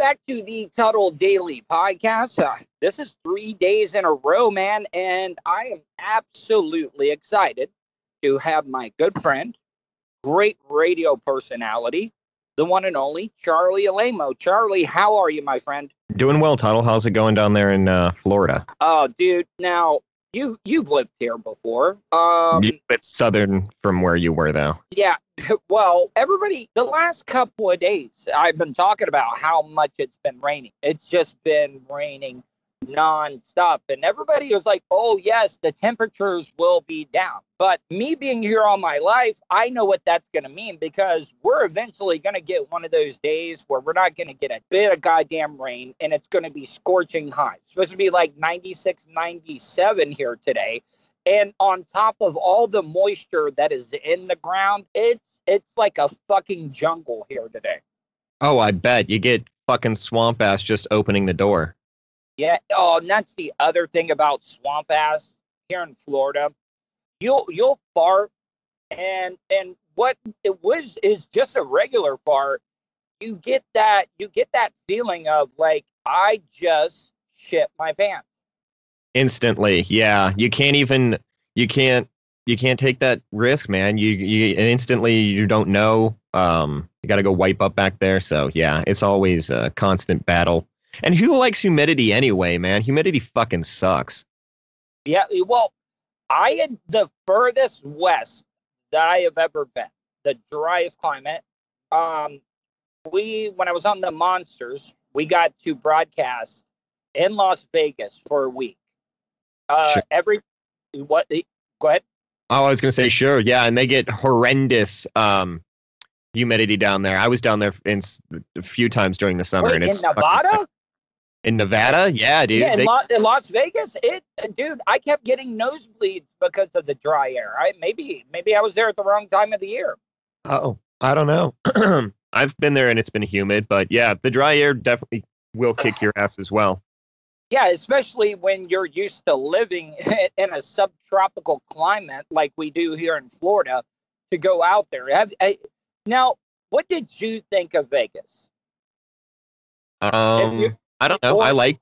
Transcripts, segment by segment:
back to the Tuttle Daily Podcast. Uh, this is three days in a row, man, and I am absolutely excited to have my good friend, great radio personality, the one and only Charlie Alamo. Charlie, how are you, my friend? Doing well, Tuttle. How's it going down there in uh, Florida? Oh, dude. Now you you've lived here before. Um, it's southern from where you were, though. Yeah. Well, everybody, the last couple of days, I've been talking about how much it's been raining. It's just been raining non-stop. And everybody was like oh yes the temperatures will be down. But me being here all my life i know what that's going to mean because we're eventually going to get one of those days where we're not going to get a bit of goddamn rain and it's going to be scorching hot. It's supposed to be like 96 97 here today. And on top of all the moisture that is in the ground it's it's like a fucking jungle here today. Oh i bet. You get fucking swamp ass just opening the door yeah. Oh, and that's the other thing about swamp ass here in Florida. You'll you'll fart, and and what it was is just a regular fart. You get that you get that feeling of like I just shit my pants. Instantly, yeah. You can't even you can't you can't take that risk, man. You you instantly you don't know. Um, you got to go wipe up back there. So yeah, it's always a constant battle and who likes humidity anyway, man? Humidity fucking sucks. Yeah, well, I had the furthest west that I have ever been, the driest climate. Um, we when I was on the Monsters, we got to broadcast in Las Vegas for a week. Uh, sure. Every what? Go ahead. Oh, I was gonna say sure, yeah, and they get horrendous um, humidity down there. I was down there in, a few times during the summer, Wait, and it's in Nevada. In Nevada, yeah, dude. Yeah, in, they, La- in, Las Vegas, it, dude, I kept getting nosebleeds because of the dry air. I maybe, maybe I was there at the wrong time of the year. Oh, I don't know. I've been there and it's been humid, but yeah, the dry air definitely will kick your ass as well. Yeah, especially when you're used to living in a subtropical climate like we do here in Florida, to go out there. Have, I, now, what did you think of Vegas? Um, I don't know. I liked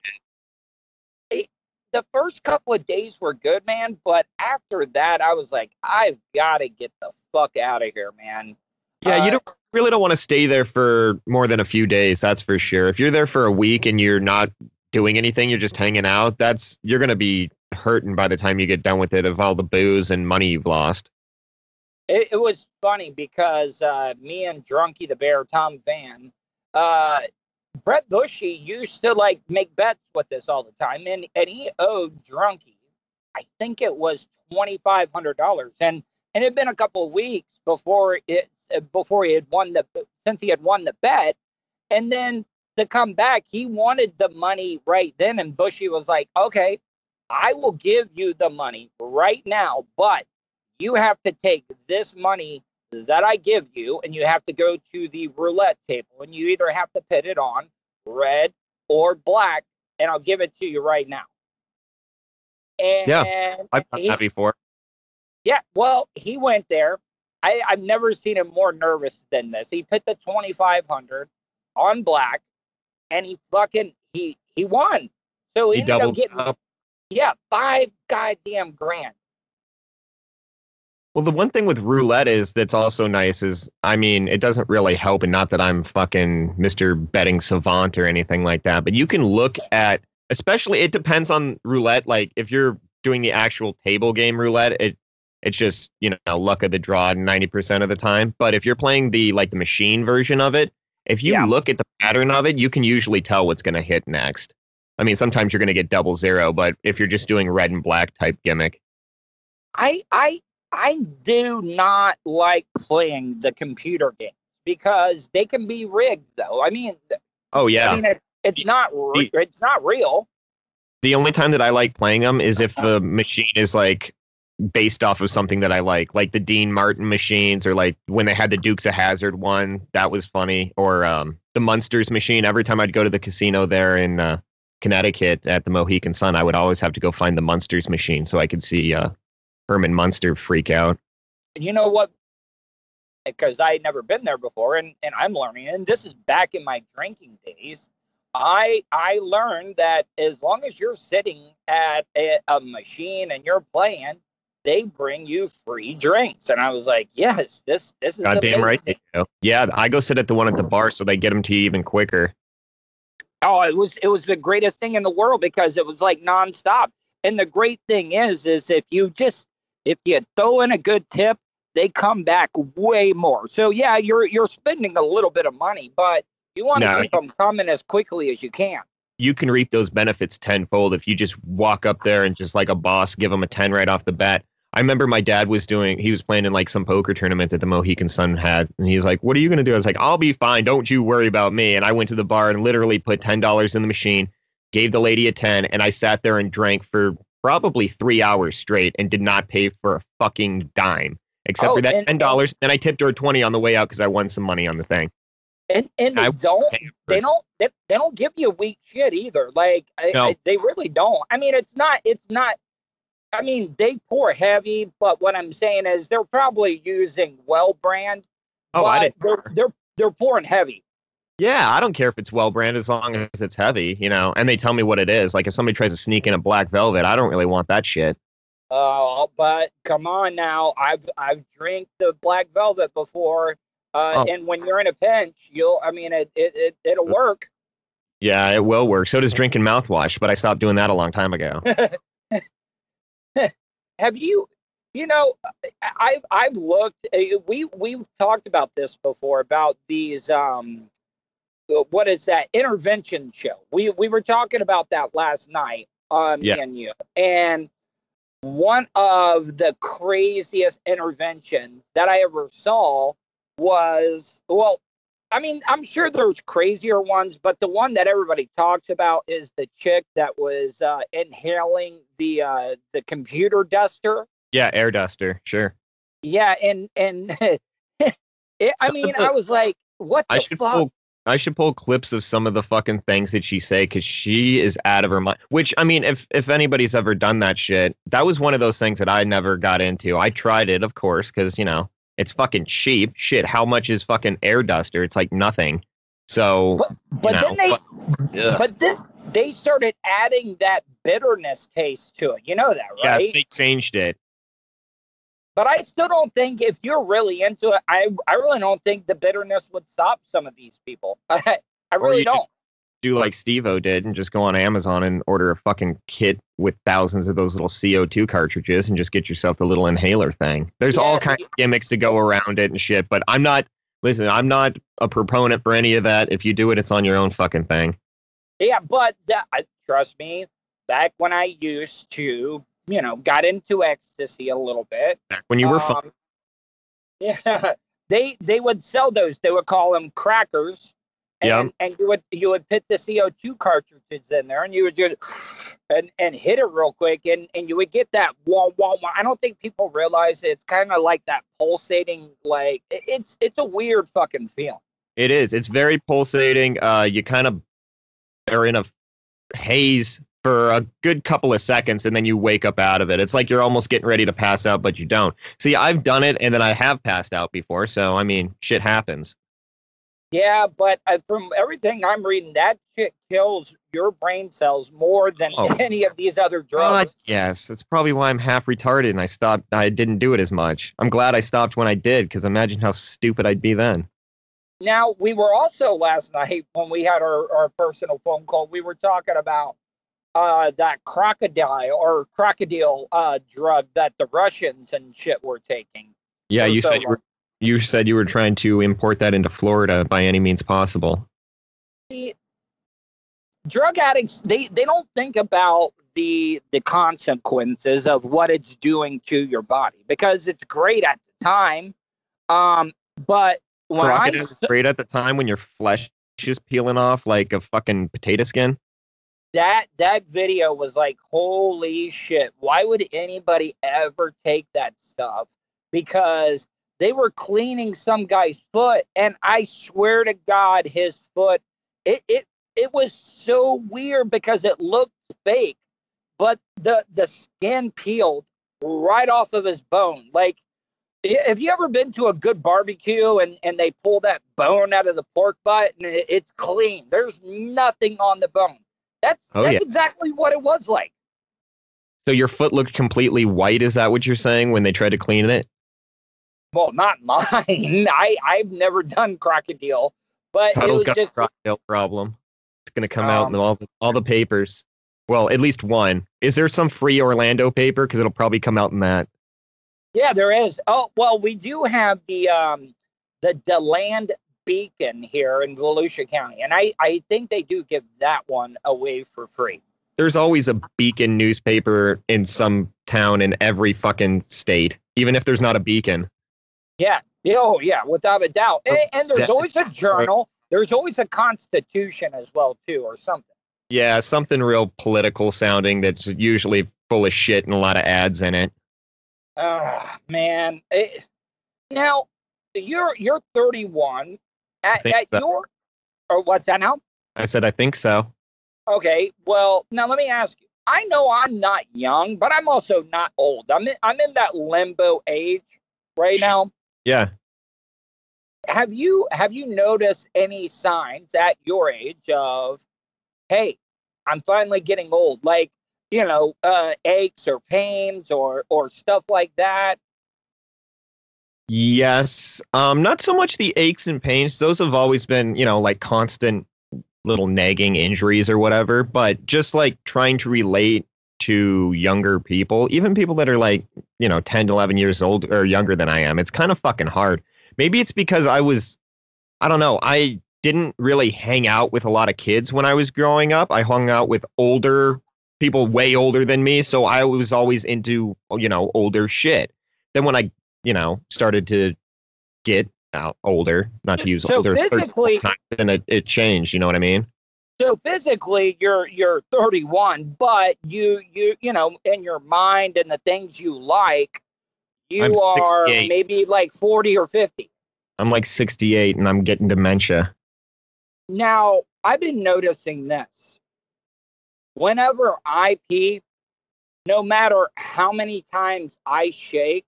it. The first couple of days were good, man, but after that, I was like, I've got to get the fuck out of here, man. Yeah, uh, you don't really don't want to stay there for more than a few days. That's for sure. If you're there for a week and you're not doing anything, you're just hanging out. That's you're gonna be hurting by the time you get done with it of all the booze and money you've lost. It, it was funny because uh, me and Drunky the Bear, Tom Van, uh, Brett Bushy used to like make bets with this all the time, and and he owed Drunky, I think it was twenty five hundred dollars, and and it had been a couple of weeks before it before he had won the since he had won the bet, and then to come back, he wanted the money right then, and Bushy was like, okay, I will give you the money right now, but you have to take this money that I give you, and you have to go to the roulette table, and you either have to put it on red or black, and I'll give it to you right now. And yeah, I've done he, that before. Yeah, well, he went there. I, I've never seen him more nervous than this. He put the 2500 on black, and he fucking he he won. So he, he ended up getting up. yeah five goddamn grand. Well, the one thing with roulette is that's also nice is, I mean, it doesn't really help, and not that I'm fucking Mr. Betting Savant or anything like that, but you can look at, especially, it depends on roulette. Like, if you're doing the actual table game roulette, it it's just you know luck of the draw 90% of the time. But if you're playing the like the machine version of it, if you yeah. look at the pattern of it, you can usually tell what's going to hit next. I mean, sometimes you're going to get double zero, but if you're just doing red and black type gimmick, I I I do not like playing the computer games because they can be rigged, though. I mean, oh yeah, I mean, it, it's not re- it's not real. The only time that I like playing them is if the machine is like based off of something that I like, like the Dean Martin machines, or like when they had the Dukes of Hazzard one, that was funny, or um, the Munsters machine. Every time I'd go to the casino there in uh, Connecticut at the Mohegan Sun, I would always have to go find the Munsters machine so I could see uh, Herman Munster freak out. You know what? Because I had never been there before, and, and I'm learning, and this is back in my drinking days. I I learned that as long as you're sitting at a, a machine and you're playing, they bring you free drinks. And I was like, yes, this this is Goddamn right. they. Yeah, I go sit at the one at the bar so they get them to you even quicker. Oh, it was it was the greatest thing in the world because it was like nonstop. And the great thing is, is if you just if you throw in a good tip, they come back way more. So yeah, you're you're spending a little bit of money, but you want to No, keep them coming as quickly as you can. You can reap those benefits tenfold if you just walk up there and just like a boss give them a 10 right off the bat. I remember my dad was doing, he was playing in like some poker tournament that the Mohegan Sun had. And he's like, What are you going to do? I was like, I'll be fine. Don't you worry about me. And I went to the bar and literally put $10 in the machine, gave the lady a 10, and I sat there and drank for probably three hours straight and did not pay for a fucking dime except Oh, for that and- $10. Then I tipped her 20 on the way out because I won some money on the thing. And and they I- don't they don't they, they don't give you weak shit either. Like I, No. I, they really don't. I mean, it's not it's not. I mean, they pour heavy, but what I'm saying is they're probably using well brand. Oh, I didn't. They're they're they're pouring heavy. Yeah, I don't care if it's well branded as long as it's heavy, you know, and they tell me what it is. Like if somebody tries to sneak in a black velvet, I don't really want that shit. Uh, but come on now, I've I've drank the black velvet before, uh, Oh. and when you're in a pinch, you'll. I mean, it it, it it'll work. Yeah, it will work. So does drinking mouthwash, but I stopped doing that a long time ago. have you you know i've i've looked uh, we we've talked about this before about these um what is that intervention show we we were talking about that last night um Yeah. and you and one of the craziest interventions that i ever saw was well I mean, I'm sure there's crazier ones, but the one that everybody talks about is the chick that was uh, inhaling the uh, the computer duster. Yeah, air duster, sure. Yeah, and and it, I mean, I was like, what the I should fuck? pull I should pull clips of some of the fucking things that she say because she is out of her mind. Which I mean, if if anybody's ever done that shit, that was one of those things that I never got into. I tried it, of course, because you know it's fucking cheap. Shit, how much is fucking air duster? It's like nothing. So, But, but you then they know, ugh. but then they started adding that bitterness taste to it. You know that, right? yes, they changed it. But I still don't think if you're really into it, I I really don't think the bitterness would stop some of these people. I, I really don't. do like Steve-O did and just go on Amazon and order a fucking kit with thousands of those little CO2 cartridges and just get yourself the little inhaler thing. There's all Yes, kinds of gimmicks to go around it and shit, but I'm not listen, I'm not a proponent for any of that. If you do it, it's on your own fucking thing. Yeah, but that, trust me, back when I used to, you know, got into ecstasy a little bit. Back when you were fun. um, Yeah, they they would sell those. They would call them crackers. And, and you would you would put the CO2 cartridges in there, and you would just and and hit it real quick, and and you would get that wah wah wah. I don't think people realize it's kind of like that pulsating, like it- it's it's a weird fucking feeling. It is. It's very pulsating. Uh, you kind of are in a haze for a good couple of seconds, and then you wake up out of it. It's like you're almost getting ready to pass out, but you don't. See, I've done it, and then I have passed out before. So I mean, shit happens. Yeah, but uh, from everything I'm reading, that shit kills your brain cells more than Oh. any of these other God, drugs. yes, that's probably why I'm half retarded, and I stopped. I didn't do it as much. I'm glad I stopped when I did, because imagine how stupid I'd be then. Now, we were also last night when we had our, our personal phone call, we were talking about uh, that crocodile or crocodile uh, drug that the Russians and shit were taking. Yeah, you so said you were. You said you were trying to import that into Florida by any means possible. See, drug addicts, they, they don't think about the the consequences of what it's doing to your body because it's great at the time. Um, but when I Crocodile great at the time when your flesh is peeling off like a fucking potato skin. That that video was like holy shit why would anybody ever take that stuff because they were cleaning some guy's foot and i swear to god his foot it it, it was so weird because it looked fake but the the skin peeled right off of his bone like Have you ever been to a good barbecue and, and they pull that bone out of the pork butt and it, it's clean? There's nothing on the bone. That's Oh, that's yeah. exactly what it was like. So your foot looked completely white. Is that what you're saying when they tried to clean it? Well, not mine. I I've never done crocodile, but was got a crocodile problem. It's gonna come out in Um, all the, all the papers. Well, at least one. Is there some free Orlando paper? Because it'll probably come out in that. yeah, there is. Oh well, we do have the um the DeLand Beacon here in Volusia County, and I I think they do give that one away for free. There's always a beacon newspaper in some town in every fucking state, even if there's not a beacon. Yeah. Oh, yeah, without a doubt. And, and there's always a journal. There's always a constitution as well, too, or something. Yeah, something real political sounding that's usually full of shit and a lot of ads in it. Ah, man. It- now, you're you're 31. At, at so. your, or what's that now? I said, I think so. Okay. Well, now let me ask you. I know I'm not young, but I'm also not old. I'm in, I'm in that limbo age right now. Yeah. have you have you noticed any signs at your age of hey i'm finally getting old like you know uh aches or pains or or stuff like that Yes. Um, not so much the aches and pains. Those have always been, you know, like constant little nagging injuries or whatever, but just like trying to relate to younger people, even people that are like, you know, 10 to 11 years old or younger than I am. It's kind of fucking hard. Maybe it's because I was I don't know, I didn't really hang out with a lot of kids when I was growing up. I hung out with older people way older than me, so I was always into, you know, older shit. Then when I you know, started to get out older, not to use So older, physically- then it, it changed. You know what I mean? so physically you're you're 31 but you you you know in your mind and the things you like you I'm are maybe like 40 or 50 I'm like 68 and I'm getting dementia. Now, I've been noticing this. Whenever I pee, no matter how many times I shake,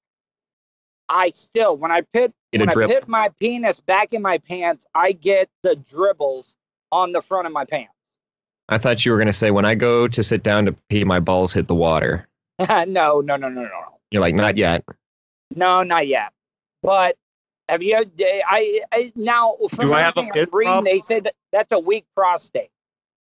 I still, when I put when I drip. put my penis back in my pants, I get the dribbles on the front of my pants. I thought you were gonna say when I go to sit down to pee, my balls hit the water. no, no, no, no, no, no. You're like, not yet. No, not yet. But have you? I, I now from Do I have a everything I'm reading, problem? they say that that's a weak prostate.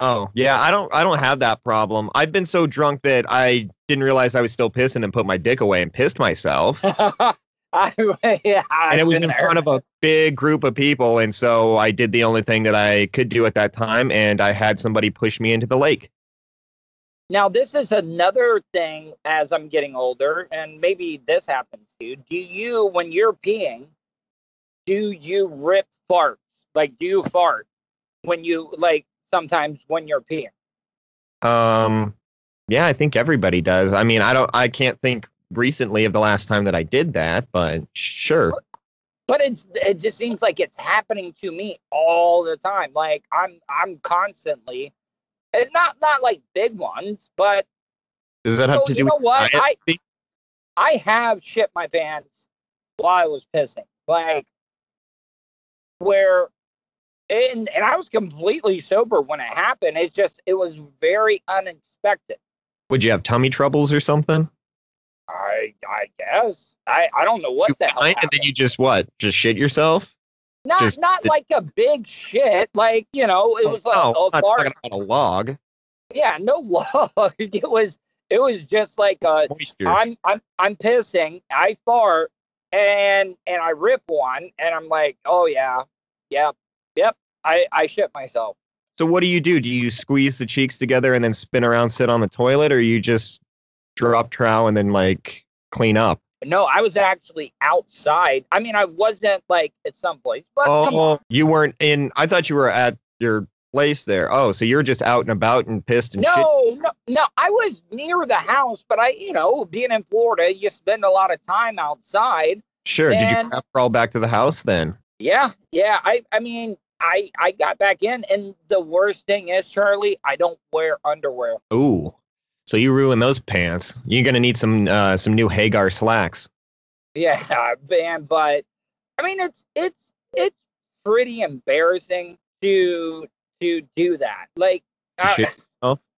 Oh yeah, I don't I don't have that problem. I've been so drunk that I didn't realize I was still pissing and put my dick away and pissed myself. I, yeah, and it was in front of a big group of people, and so I did the only thing that I could do at that time, and I had somebody push me into the lake. Now, this is another thing as I'm getting older, and maybe this happens to you. Do you, when you're peeing, do you rip farts? Like, do you fart when you, like, sometimes when you're peeing? Um, yeah, I think everybody does. I mean, I don't, I can't think recently of the last time that I did that, but sure. But it's, it just seems like it's happening to me all the time. Like, I'm, I'm constantly, and not, not like big ones, but Does that have So, to you know with what? I- I have shit my pants while I was pissing. Like where and and I was completely sober when it happened. It's just it was very unexpected. Would you have tummy troubles or something? I I guess. I I don't know what you the hell fine, and then you just what? Just shit yourself? Not just- not like a big shit. Like, you know, it oh, was no, a, a I'm not talking about a log. Yeah, no log. It was it was just like a Moisture. I'm I'm I'm pissing. I fart and and I rip one and I'm like, oh yeah, yep, yep. I I shit myself. So what do you do? Do you squeeze the cheeks together and then spin around, sit on the toilet, or you just drop trow and then like clean up? No, I was actually outside. I mean, I wasn't like at some place, but. Oh, you weren't in. I thought you were at your place there. Oh, so you're just out and about and pissed and shit. No, no, no. I was near the house, but I, you know, being in Florida, you spend a lot of time outside. Sure. Did you crawl back to the house then? Yeah, yeah. I, I mean, I, I got back in, and the worst thing is, Charlie, I don't wear underwear. Ooh. So you ruin those pants. You're gonna need some uh, some new Haggar slacks. Yeah, man, but I mean it's it's it's pretty embarrassing to to do that. Like I,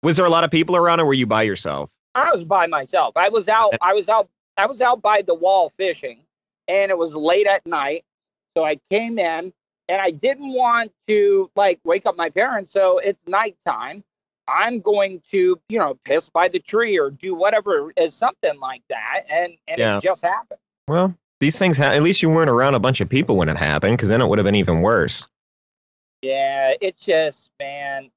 was there a lot of people around or were you by yourself? I was by myself. I was out I was out I was out by the wall fishing and it was late at night. So I came in and I didn't want to like wake up my parents. So it's nighttime. I'm going to, you know, piss by the tree or do whatever is something like that. And and yeah. it just happened. Well, these things, ha- at least you weren't around a bunch of people when it happened, because then it would have been even worse. Yeah, it's just, man,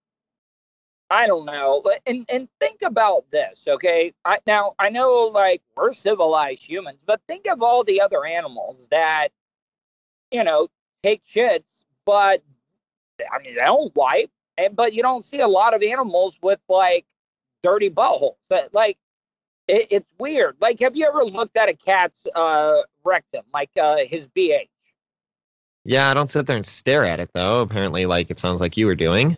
I don't know. And and think about this, okay? I, now I know like we're civilized humans, but think of all the other animals that, you know, take shits, but I mean they don't wipe, and but you don't see a lot of animals with like dirty buttholes. Like it, it's weird. Like, have you ever looked at a cat's uh, rectum, like uh, his BH? Yeah, I don't sit there and stare at it though. Apparently, like it sounds like you were doing.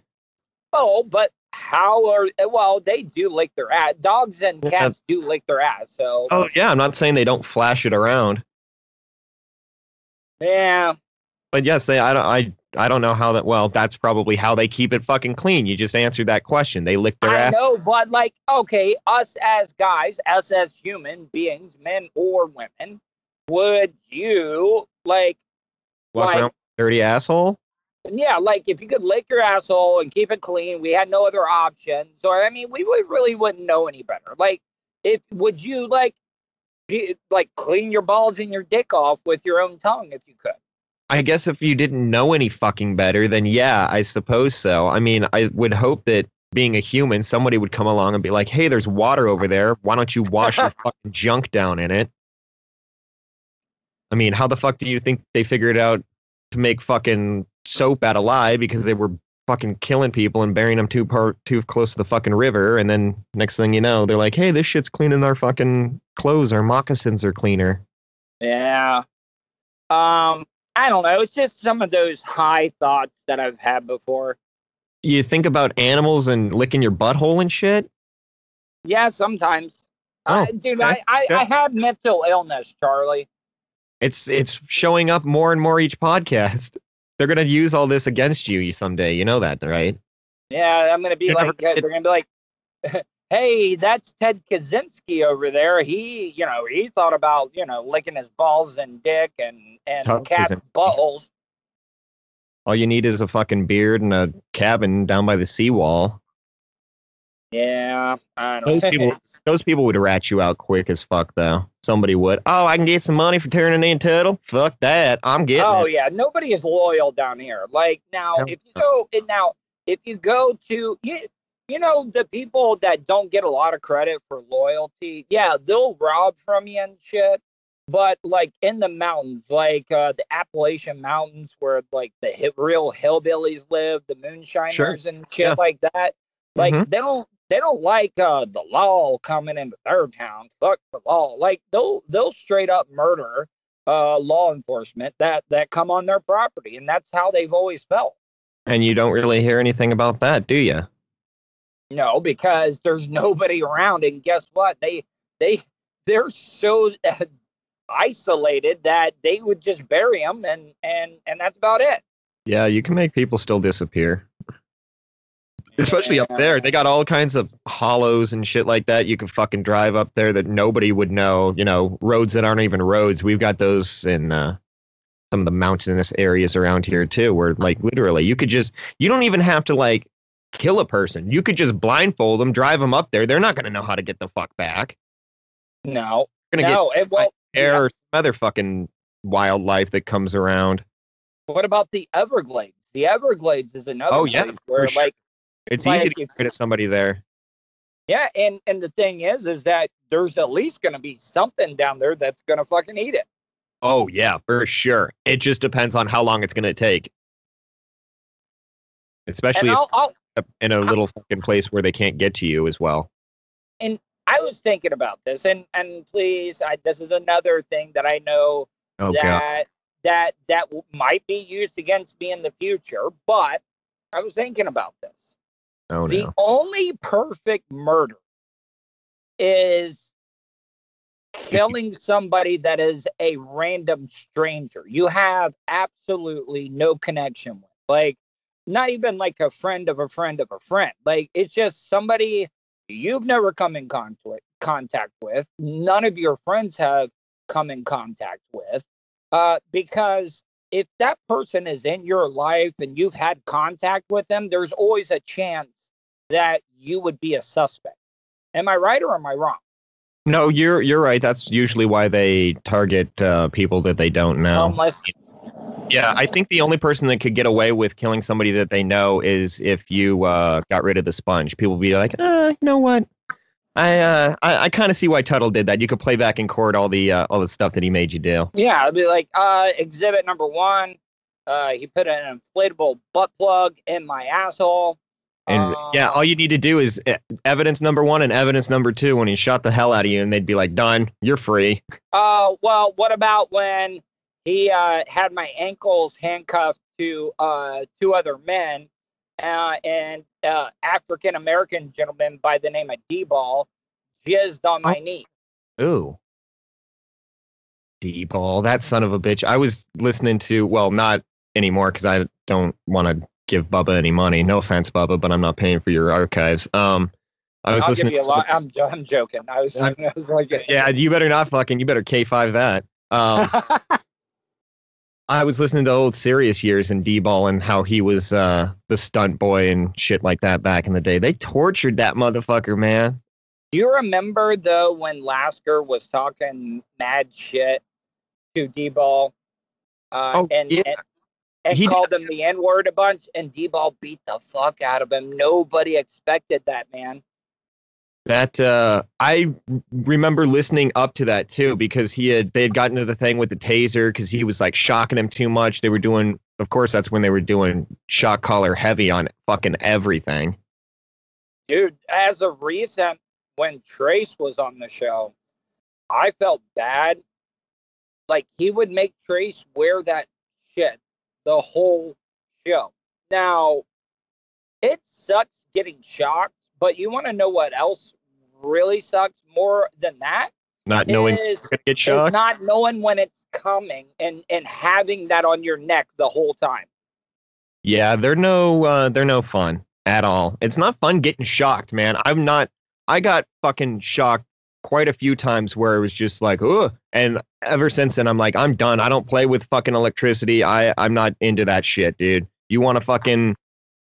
Oh, but how are well? They do lick their ass. Dogs and cats yeah. do lick their ass. So. Oh yeah, I'm not saying they don't flash it around. Yeah. But yes, they. I don't. I I don't know how that. Well, that's probably how they keep it fucking clean. You just answered that question. They lick their I ass. I know, but like, okay, us as guys, us as human beings, men or women, would you like walk like, around dirty asshole? Yeah, like if you could lick your asshole and keep it clean, we had no other options. Or I mean, we would really wouldn't know any better. Like, if would you like, be, like clean your balls and your dick off with your own tongue if you could? I guess if you didn't know any fucking better, then yeah, I suppose so. I mean, I would hope that being a human, somebody would come along and be like, "Hey, there's water over there. Why don't you wash your fucking junk down in it?" I mean, how the fuck do you think they figured out to make fucking soap out of lye because they were fucking killing people and burying them too par- too close to the fucking river, and then next thing you know, they're like, "Hey, this shit's cleaning our fucking clothes. Our moccasins are cleaner." Yeah. Um, I don't know. It's just some of those high thoughts that I've had before. You think about animals and licking your butthole and shit? Yeah, sometimes. Oh, uh, dude, okay. I, I, I have mental illness, Charlie. It's it's showing up more and more each podcast. They're gonna use all this against you someday. You know that, right? Yeah, I'm gonna be You're like, never, they're gonna be like, hey, that's Ted Kaczynski over there. He, you know, he thought about, you know, licking his balls and dick and and cat Kaczynski. buttholes. All you need is a fucking beard and a cabin down by the seawall. Yeah, I don't those people, those people would rat you out quick as fuck, though. Somebody would. Oh, I can get some money for turning in Tuttle. Fuck that, I'm getting. Oh it. yeah, nobody is loyal down here. Like now, if you go now, if you go to you, you know, the people that don't get a lot of credit for loyalty, yeah, they'll rob from you and shit. But like in the mountains, like uh, the Appalachian Mountains, where like the real hillbillies live, the moonshiners sure. and shit yeah. like that, like mm-hmm. they don't they don't like uh, the law coming into their town. Fuck the law. Like they'll they'll straight up murder uh, law enforcement that that come on their property, and that's how they've always felt. And you don't really hear anything about that, do you? No, because there's nobody around, and guess what? They they they're so isolated that they would just bury them, and and and that's about it. Yeah, you can make people still disappear. Especially yeah. up there, they got all kinds of hollows and shit like that. You can fucking drive up there that nobody would know. You know, roads that aren't even roads. We've got those in uh, some of the mountainous areas around here too, where like literally you could just you don't even have to like kill a person. You could just blindfold them, drive them up there. They're not going to know how to get the fuck back. No. They're gonna no, get it, well, air yeah. or some other fucking wildlife that comes around. What about the Everglades? The Everglades is another oh, yeah, where sure. like it's like, easy to get somebody there. Yeah, and and the thing is, is that there's at least going to be something down there that's going to fucking eat it. Oh yeah, for sure. It just depends on how long it's going to take. Especially I'll, I'll, in a little fucking place where they can't get to you as well. And I was thinking about this, and and please, I, this is another thing that I know oh, that God. that that might be used against me in the future. But I was thinking about this. Oh, the only perfect murder is killing somebody that is a random stranger you have absolutely no connection with. Like, not even like a friend of a friend of a friend. Like, it's just somebody you've never come in conflict, contact with. None of your friends have come in contact with. Uh, because if that person is in your life and you've had contact with them, there's always a chance that you would be a suspect. Am I right or am I wrong? No, you're you're right. That's usually why they target uh, people that they don't know. Unless Yeah, I think the only person that could get away with killing somebody that they know is if you uh, got rid of the sponge. People would be like, uh, you know what? I uh, I, I kind of see why Tuttle did that. You could play back in court all the uh, all the stuff that he made you do. Yeah, it'd be like uh, exhibit number one. Uh, he put an inflatable butt plug in my asshole. And Uh, yeah, all you need to do is uh, evidence number one and evidence number two when he shot the hell out of you, and they'd be like, done, you're free. Uh, well, what about when he uh, had my ankles handcuffed to uh, two other men, uh, and uh, African American gentleman by the name of D-Ball jizzed on my knee. Ooh. D-ball, that son of a bitch. I was listening to, well, not anymore because I don't want to give Bubba any money. No offense, Bubba, but I'm not paying for your archives. Um, I was I'll give listening you a to lot. I'm, I'm joking. I was, I was like, yeah, you better not fucking, you better K5 that. Um, I was listening to old Sirius years and D-ball and how he was uh, the stunt boy and shit like that back in the day. They tortured that motherfucker, man. you remember though when Lasker was talking mad shit to D-Ball, uh, Oh, and, yeah. and and He did- called him the N word a bunch, and D-Ball beat the fuck out of him. Nobody expected that, man. That uh, I remember listening up to that too because he had they had gotten to the thing with the taser because he was like shocking him too much. They were doing, of course, that's when they were doing shock collar heavy on fucking everything. Dude, as of recent, when Trace was on the show, I felt bad. Like he would make Trace wear that shit the whole show. Now, it sucks getting shocked, but you want to know what else really sucks more than that? Not knowing Is- Is not knowing when it's coming and and having that on your neck the whole time. Yeah, they're no uh, they're no fun at all. It's not fun getting shocked, man. I'm not. I got fucking shocked quite a few times where it was just like, ugh. And ever since then, I'm like, I'm done. I don't play with fucking electricity. I I'm not into that shit, dude. You want to fucking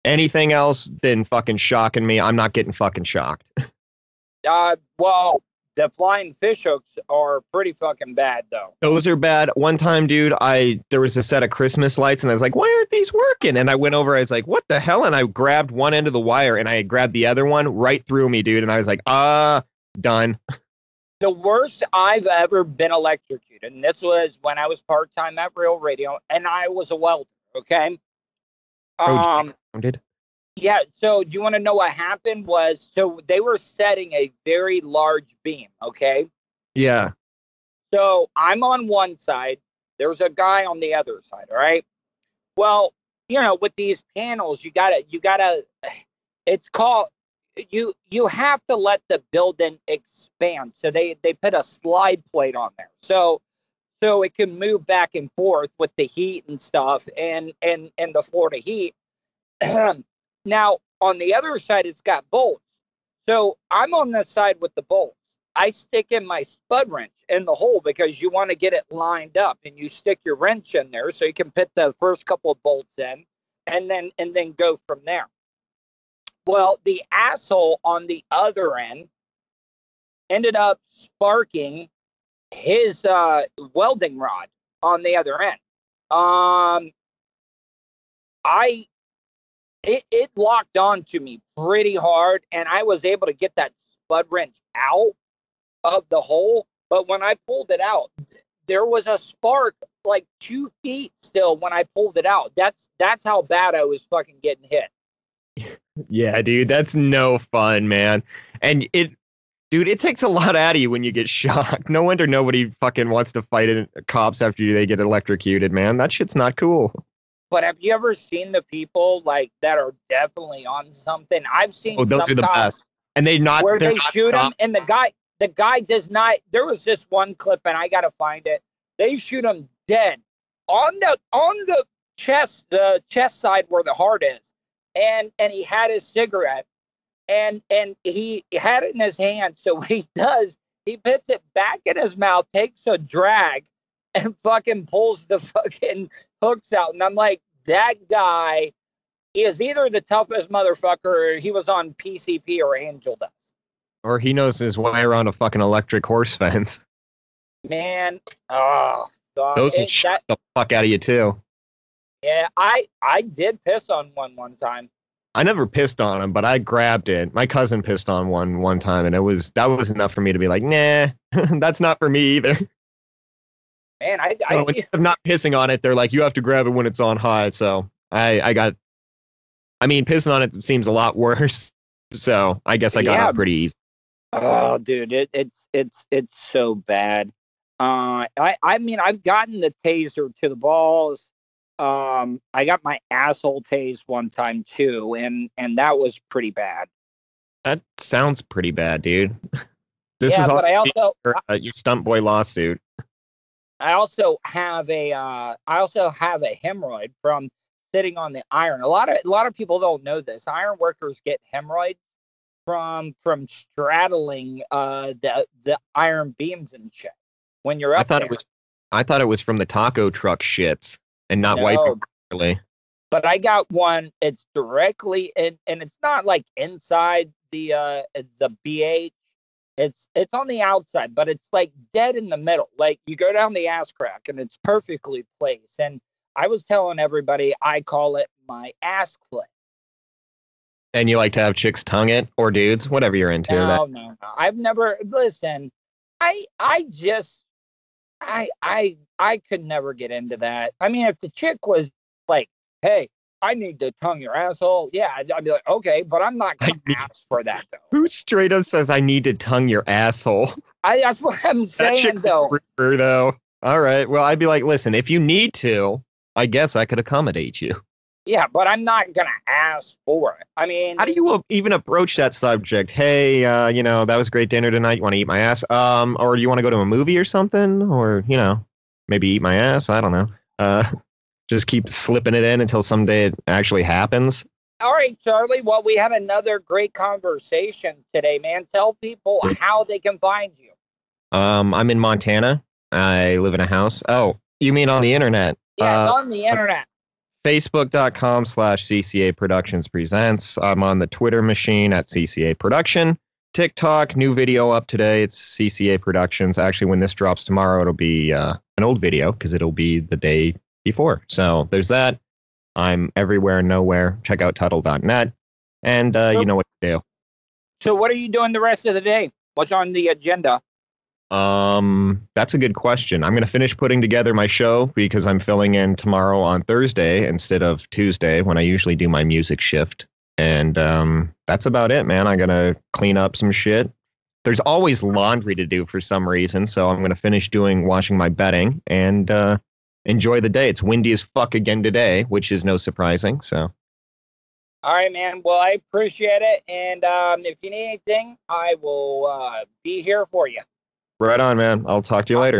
anything else than fucking shocking me? I'm not getting fucking shocked. Uh, well, the flying fish hooks are pretty fucking bad though. Those are bad. One time, dude, I there was a set of Christmas lights, and I was like, "Why aren't these working?" And I went over, I was like, "What the hell?" And I grabbed one end of the wire, and I grabbed the other one right through me, dude. And I was like, "Ah, done." The worst I've ever been electrocuted, and this was when I was part time at Real Radio, and I was a welder. Okay. Um. Yeah. So, do you want to know what happened? Was so they were setting a very large beam. Okay. yeah, So I'm on one side. There's a guy on the other side. All right. Well, you know, with these panels, you gotta, you gotta. It's called. You you have to let the building expand. So they they put a slide plate on there. So so it can move back and forth with the heat and stuff and and and the Florida heat. now on the other side, it's got bolts. So I'm on the side with the bolts. I stick in my spud wrench in the hole because you want to get it lined up and you stick your wrench in there so you can put the first couple of bolts in and then and then go from there. Well, the asshole on the other end ended up sparking his uh, welding rod on the other end. Um, I it it locked on to me pretty hard, and I was able to get that spud wrench out of the hole. But when I pulled it out, there was a spark like two feet still when I pulled it out. That's that's how bad I was fucking getting hit. yeah, dude, that's no fun, man. And it, dude, it takes a lot out of you when you get shocked. No wonder nobody fucking wants to fight in, cops after they get electrocuted, man. That shit's not cool. But have you ever seen the people like that are definitely on something? I've seen Oh, those are the best. And they not where not shoot him and the guy the guy does not. There was this one clip, and I gotta find it. They shoot him dead on the on the chest, the chest side where the heart is, and and he had his cigarette, and and he had it in his hand. So what he does, he puts it back in his mouth, takes a drag, and fucking pulls the fucking hooks out. And I'm like, that guy is either the toughest motherfucker or he was on PCP or Angel Dust. Or he knows his way around a fucking electric horse fence. Man, oh, God. Those It- shock that- the fuck out of you too. yeah, I I did piss on one one time. I never pissed on him, but I grabbed it. My cousin pissed on one one time, and it was that was enough for me to be like, nah, that's not for me either. Man, I, I So instead of not pissing on it, they're like, you have to grab it when it's on high. So I I got, I mean, pissing on it seems a lot worse. So I guess I got Yeah. out pretty easy. Oh, dude, it, it's it's it's so bad. Uh, I I mean, I've gotten the taser to the balls. Um, I got my asshole tased one time too, and and that was pretty bad. That sounds pretty bad, dude. This yeah, is all but I also your, uh, your stunt boy lawsuit. I also have a uh, I also have a hemorrhoid from sitting on the iron. A lot of a lot of people don't know this. Iron workers get hemorrhoids from from straddling uh, the the iron beams and shit. When you're up I thought there. it was, I thought it was from the taco truck shits and not No. wiping properly. but I got one. It's directly in, and it's not like inside the uh the BH. It's it's on the outside, but it's like dead in the middle. Like you go down the ass crack, and it's perfectly placed. And I was telling everybody I call it my ass clip. And you like to have chicks tongue it or dudes, whatever you're into. No, that no, no. I've never listen. I I just I I I could never get into that. I mean, if the chick was like, "Hey, I need to tongue your asshole," yeah, I'd, I'd be like, "Okay," but I'm not gonna I ask for that though. Who straight up says I need to tongue your asshole? I that's what I'm saying though. creeper, though. All right. Well, I'd be like, listen, if you need to, I guess I could accommodate you. Yeah, but I'm not gonna ask for it. I mean, How do you even approach that subject? Hey, uh, you know, that was great dinner tonight. You want to eat my ass? Um, or do you want to go to a movie or something? Or you know, maybe eat my ass? I don't know. Uh, just keep slipping it in until someday it actually happens. all right, Charlie. Well, we had another great conversation today, man. Tell people how they can find you. Um, I'm in Montana. I live in a house. Oh, you mean on the internet? It's Uh, on the internet. facebook.com slash CCA Productions Presents. I'm on the Twitter machine at CCA Production. TikTok, new video up today. It's CCA Productions. Actually, when this drops tomorrow, it'll be uh, an old video because it'll be the day before. So there's that. I'm everywhere and nowhere. Check out Tuttle.net. And uh, you know what to do. So, what are you doing the rest of the day? What's on the agenda? Um, that's a good question. I'm going to finish putting together my show because I'm filling in tomorrow on Thursday instead of Tuesday when I usually do my music shift. And um, that's about it, man. I'm going to clean up some shit. There's always laundry to do for some reason, so I'm going to finish doing washing my bedding and uh, enjoy the day. It's windy as fuck again today, which is no surprising. So, All right, man. Well, I appreciate it. And um, if you need anything, I will uh, be here for you. Right on, man. I'll talk to you later.